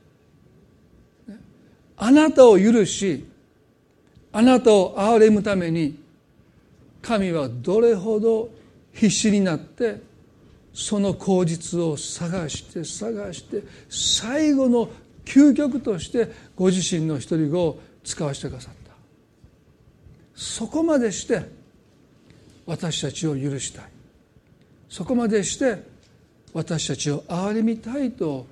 Speaker 1: あなたを許しあなたを憐れむために神はどれほど必死になってその口実を探して探して最後の究極としてご自身の一人子を使わせてくださった。そこまでして私たちを許したい。そこまでして私たちを憐れみたいと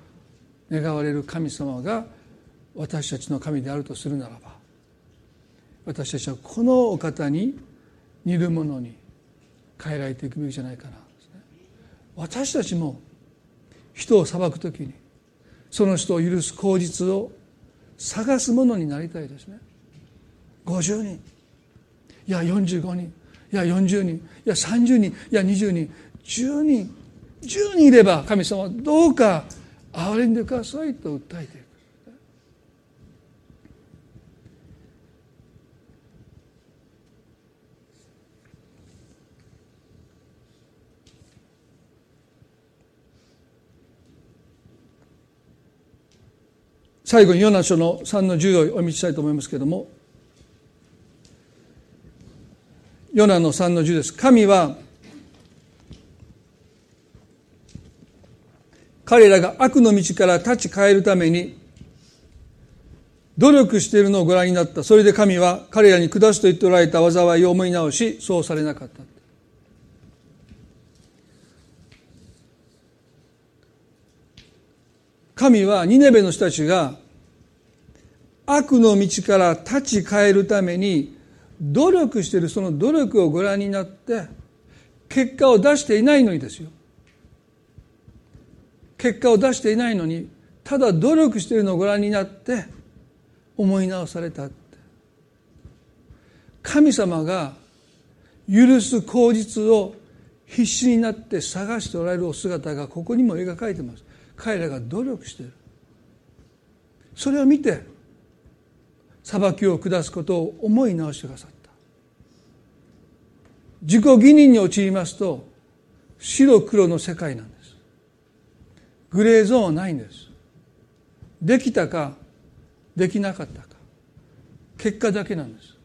Speaker 1: 願われる神様が私たちの神であるとするならば私たちはこのお方に似るものに変えられていくべきじゃないかな。私たちも人を裁く時にその人を許す口実を探すものになりたいですね。50人。いや45人。いや40人。いや30人。いや20人。10人。10人いれば神様はどうか憐れんでくださいと訴えている。最後にヨナ書の3の10をお読みしたいと思いますけれどもヨナの3の10です。神は彼らが悪の道から立ち返るために努力しているのをご覧になった。それで神は彼らに下すと言っておられた災いを思い直しそうされなかった。神はニネベの人たちが悪の道から立ち返るために努力してるその努力をご覧になって結果を出していないのにですよ。結果を出していないのにただ努力してるのをご覧になって思い直された神様が許す口実を必死になって探しておられるお姿がここにも絵が描かれてます。彼らが努力している。それを見て裁きを下すことを思い直してくださった自己義認に陥りますと白黒の世界なんです。グレーゾーンはないんです。できたかできなかったか。結果だけなんです。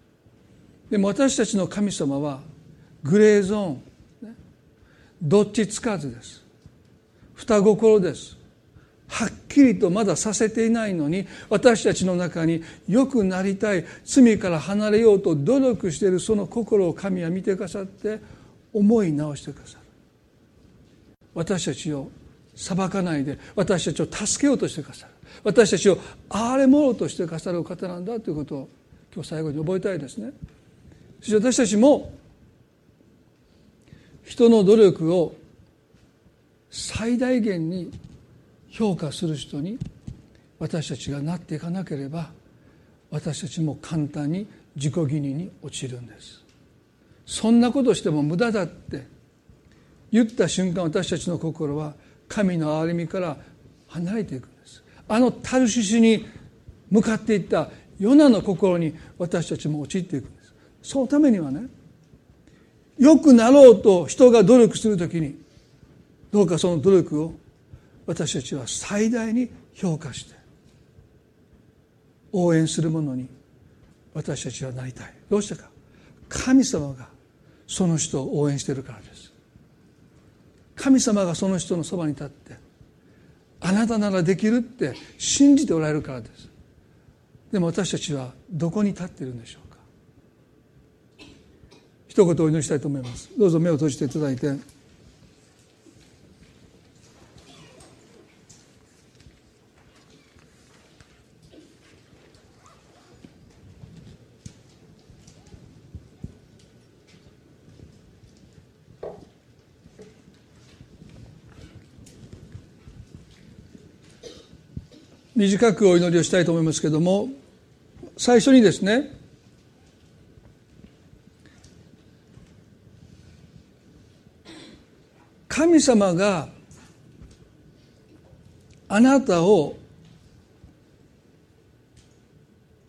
Speaker 1: でも私たちの神様はグレーゾーンどっちつかずです。双心です。はっきりとまださせていないのに私たちの中に良くなりたい罪から離れようと努力しているその心を神は見てくださって思い直してくださる。私たちを裁かないで私たちを助けようとしてくださる。私たちを憐れもろうとしてくださる方なんだということを今日最後に覚えたいですね。そして私たちも人の努力を最大限に評価する人に私たちがなっていかなければ私たちも簡単に自己義認に陥るんです。そんなことしても無駄だって言った瞬間私たちの心は神の憐れみから離れていくんです。あのタルシシに向かっていったヨナの心に私たちも陥っていくんです。そのためにはね良くなろうと人が努力するときにどうかその努力を私たちは最大に評価して応援するものに私たちはなりたい。どうしてか。神様がその人を応援しているからです。神様がその人のそばに立ってあなたならできるって信じておられるからです。でも私たちはどこに立っているんでしょうか。一言お祈りしたいと思います。どうぞ目を閉じていただいて。短くお祈りをしたいと思いますけれども最初にですね神様があなたを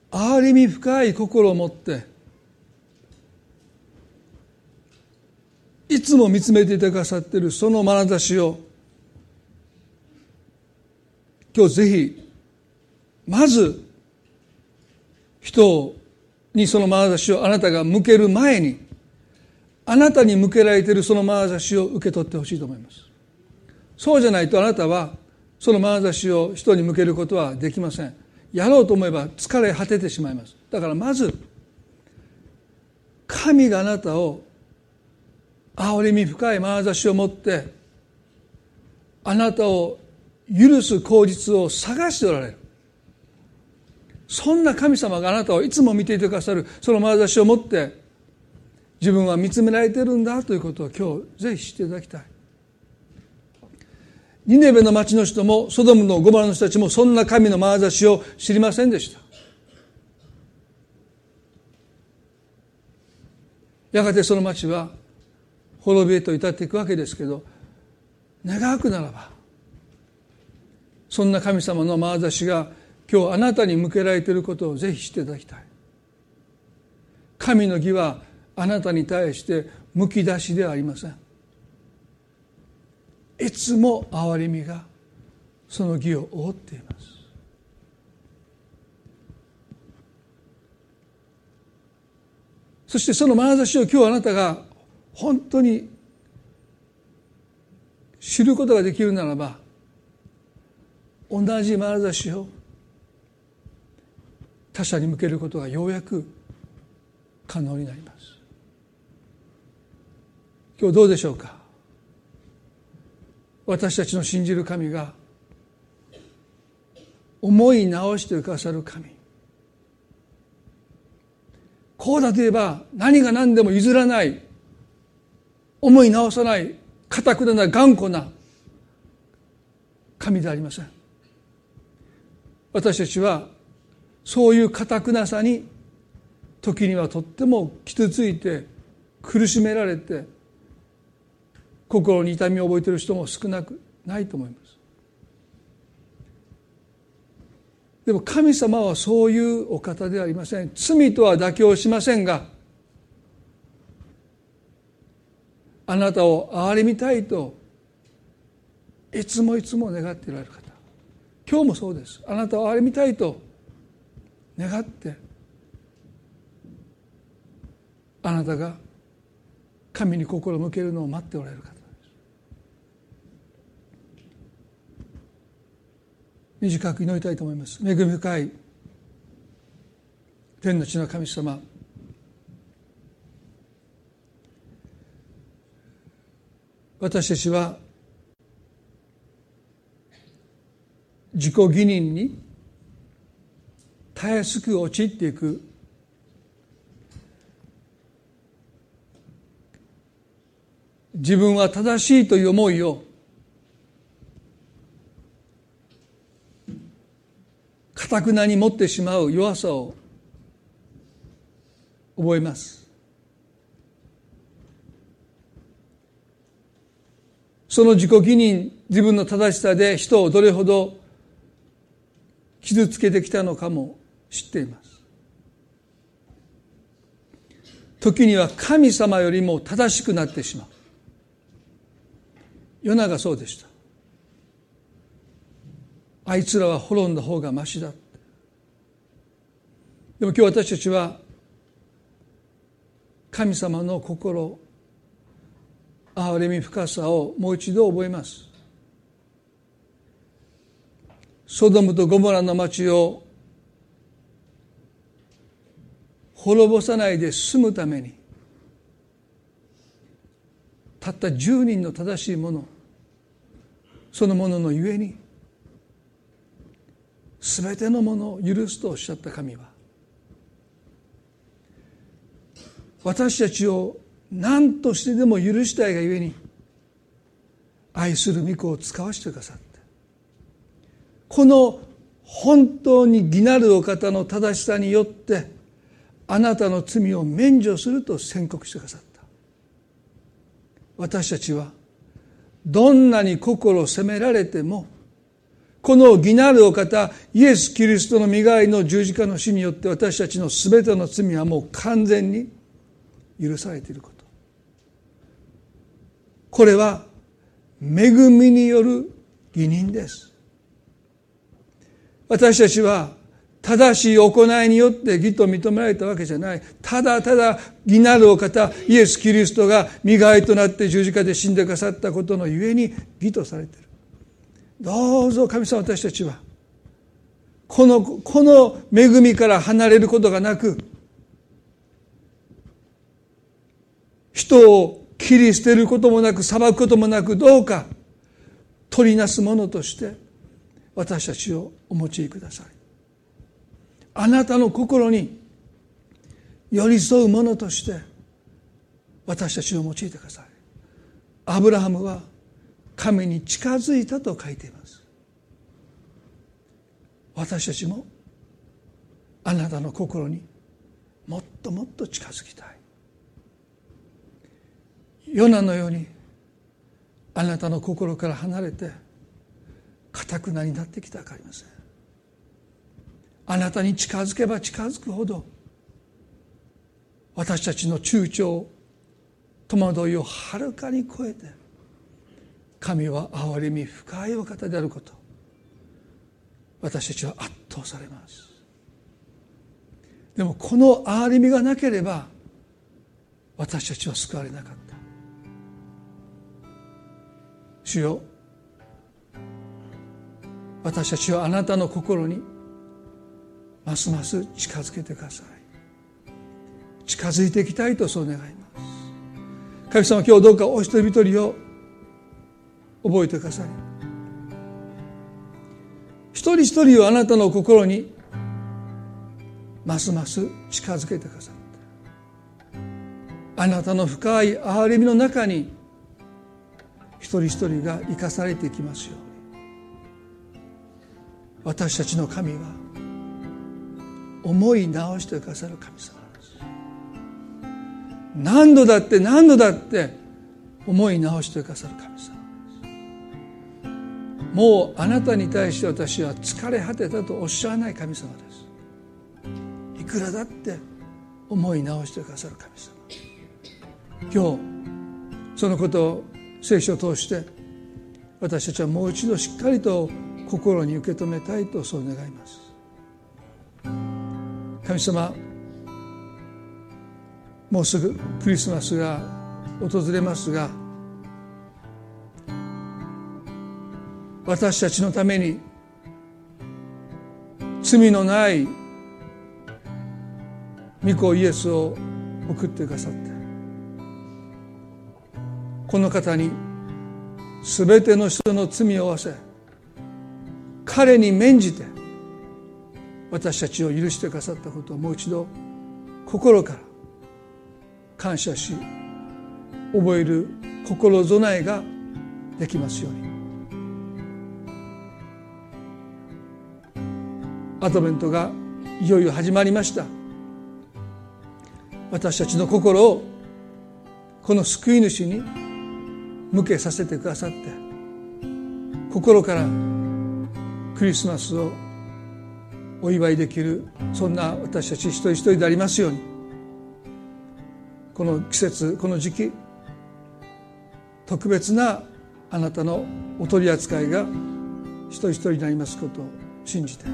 Speaker 1: 憐れみ深い心を持っていつも見つめていてくださっているその眼差しを今日ぜひまず人にその眼差しをあなたが向ける前にあなたに向けられているその眼差しを受け取ってほしいと思います。そうじゃないとあなたはその眼差しを人に向けることはできません。やろうと思えば疲れ果ててしまいます。だからまず神があなたを憐れみ深い眼差しを持ってあなたを許す口実を探しておられる。そんな神様があなたをいつも見ていてくださるその眼差しを持って自分は見つめられてるんだということを今日ぜひ知っていただきたい。ニネベの町の人もソドムのゴマの人たちもそんな神の眼差しを知りませんでした。やがてその町は滅びへと至っていくわけですけど願くならばそんな神様の眼差しが今日あなたに向けられていることをぜひ知っていただきたい。神の義はあなたに対してむき出しではありません。いつも憐れみがその義を覆っています。そしてその眼差しを今日あなたが本当に知ることができるならば同じ眼差しを他者に向けることがようやく可能になります。今日どうでしょうか？私たちの信じる神が思い直してくださる神。こうだと言えば何が何でも譲らない思い直さない固くな頑固な神でありません。私たちはそういう堅くなさに時にはとっても傷ついて苦しめられて心に痛みを覚えている人も少なくないと思います。でも神様はそういうお方ではありません。罪とは妥協しませんがあなたを憐れみたいといつもいつも願っていられる方。今日もそうです。あなたを憐れみたいと願ってあなたが神に心を向けるのを待っておられる方です。短く祈りたいと思います。恵み深い天の地の神様。私たちは自己義認にたやすく陥っていく。自分は正しいという思いを。かたくなに持ってしまう弱さを覚えます。その自己義認自分の正しさで人をどれほど傷つけてきたのかも知っています。時には神様よりも正しくなってしまう。ヨナがそうでした。あいつらは滅んだ方がましだ。でも今日私たちは神様の心憐れみ深さをもう一度覚えます。ソドムとゴモラの町を滅ぼさないで済むためにたった10人の正しいものそのもののゆえに全てのものを許すとおっしゃった神は私たちを何としてでも許したいがゆえに愛する御子を使わせてくださってこの本当に義なるお方の正しさによってあなたの罪を免除すると宣告してくださった。私たちはどんなに心を責められてもこの義なるお方イエス・キリストの身代わりの十字架の死によって私たちの全ての罪はもう完全に許されていること。これは恵みによる義人です。私たちは正しい行いによって義と認められたわけじゃない。ただただ義なるお方イエス・キリストが身代わりとなって十字架で死んでくださったことのゆえに義とされている。どうぞ神様私たちはこのこの恵みから離れることがなく人を切り捨てることもなく裁くこともなくどうか取りなすものとして私たちをお持ちください。あなたの心に寄り添うものとして私たちを用いてください。アブラハムは神に近づいたと書いています。私たちもあなたの心にもっともっと近づきたい。ヨナのようにあなたの心から離れてかたくなになってきたかありません。あなたに近づけば近づくほど私たちの躊躇戸惑いをはるかに超えて神は憐れみ深いお方であること私たちは圧倒されます。でもこの憐れみがなければ私たちは救われなかった。主よ私たちはあなたの心にますます近づけてください。近づいていきたいとそう願います。神様今日どうかお一人一人を覚えてください。一人一人をあなたの心にますます近づけてくださったあなたの深い憐れみの中に一人一人が生かされていきますように。私たちの神は思い直してくださる神様です。何度だって何度だって思い直してくださる神様です。もうあなたに対して私は疲れ果てたとおっしゃらない神様です。いくらだって思い直してくださる神様今日そのことを聖書を通して私たちはもう一度しっかりと心に受け止めたいとそう願います。神様もうすぐクリスマスが訪れますが私たちのために罪のない御子イエスを送ってくださってこの方に全ての人の罪を負わせ彼に免じて私たちを許してくださったことをもう一度心から感謝し覚える心備えができますように。アドベントがいよいよ始まりました。私たちの心をこの救い主に向けさせてくださって心からクリスマスをお祝いできるそんな私たち一人一人でありますように。この季節この時期特別なあなたのお取り扱いが一人一人になりますことを信じて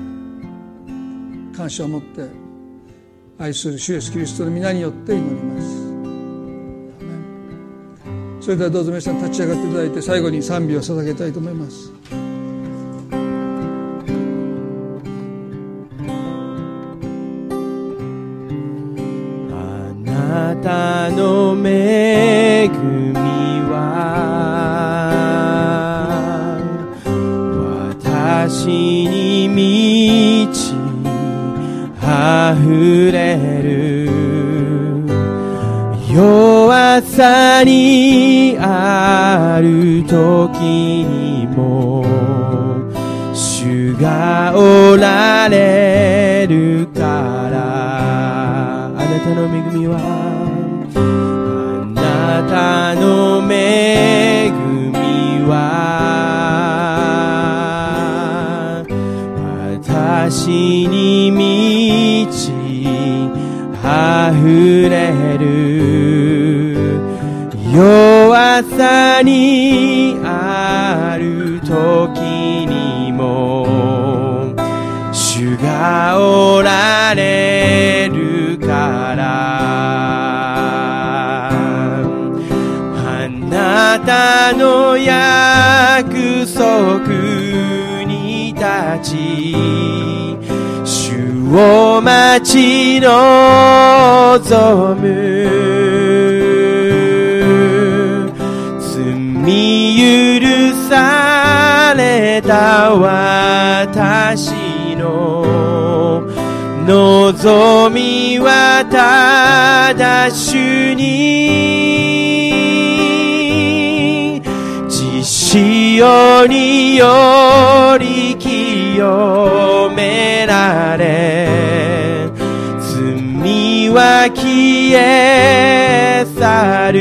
Speaker 1: 感謝を持って愛する主イエスキリストの皆によって祈ります。それではどうぞ皆さん立ち上がっていただいて最後に賛美を捧げたいと思います。
Speaker 2: あの恵みは私に満ち溢れる。弱さにある時にも主がおられたの恵みは私に満ち溢れる。弱さにある時にも主がおらを待ち望む。罪許された私の望みはただ主に潮により清められ罪は消え去る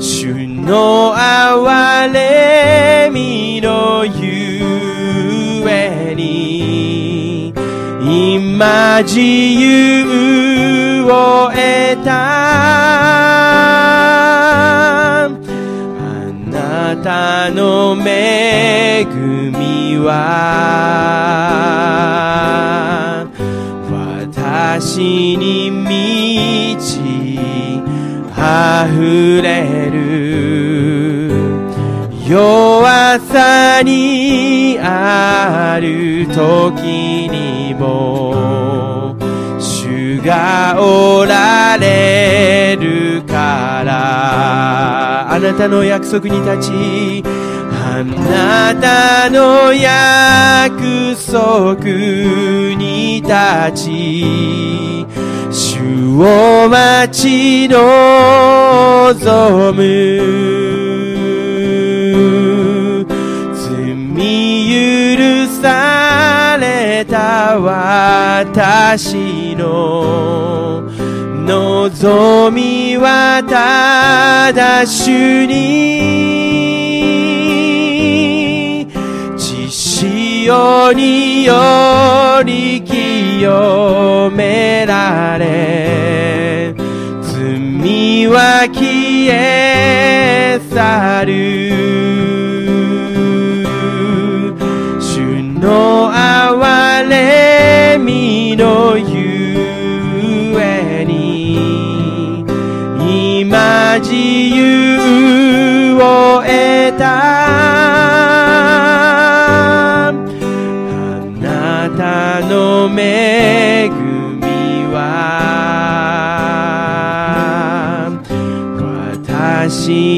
Speaker 2: 主の憐れみのゆえに今自由を得たたの恵みは私に満ち溢れる弱さにある時にも主がおられる。からあなたの約束に立ちあなたの約束に立ち主を待ち望む。罪許された私の望みはただ主に。血潮により清められ。罪は消え去る。主の憐自由を得た。あなたの恵みは。私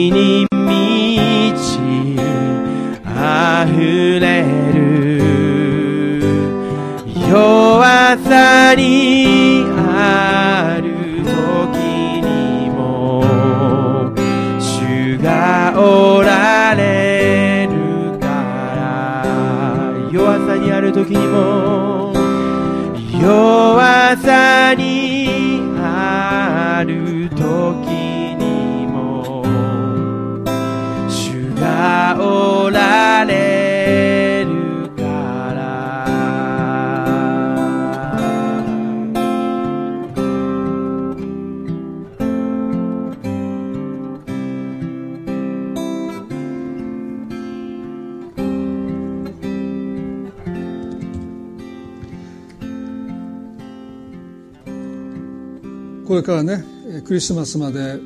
Speaker 2: れから
Speaker 1: ねクリスマスまで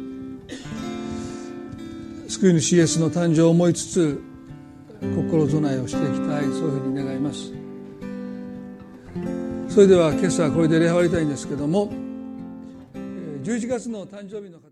Speaker 1: 救い主イエスの誕生を思いつつ心備えをしていきたいそういうふうに願います。それでは今朝はこれで礼拝終わりたいんですけども11月の誕生日の方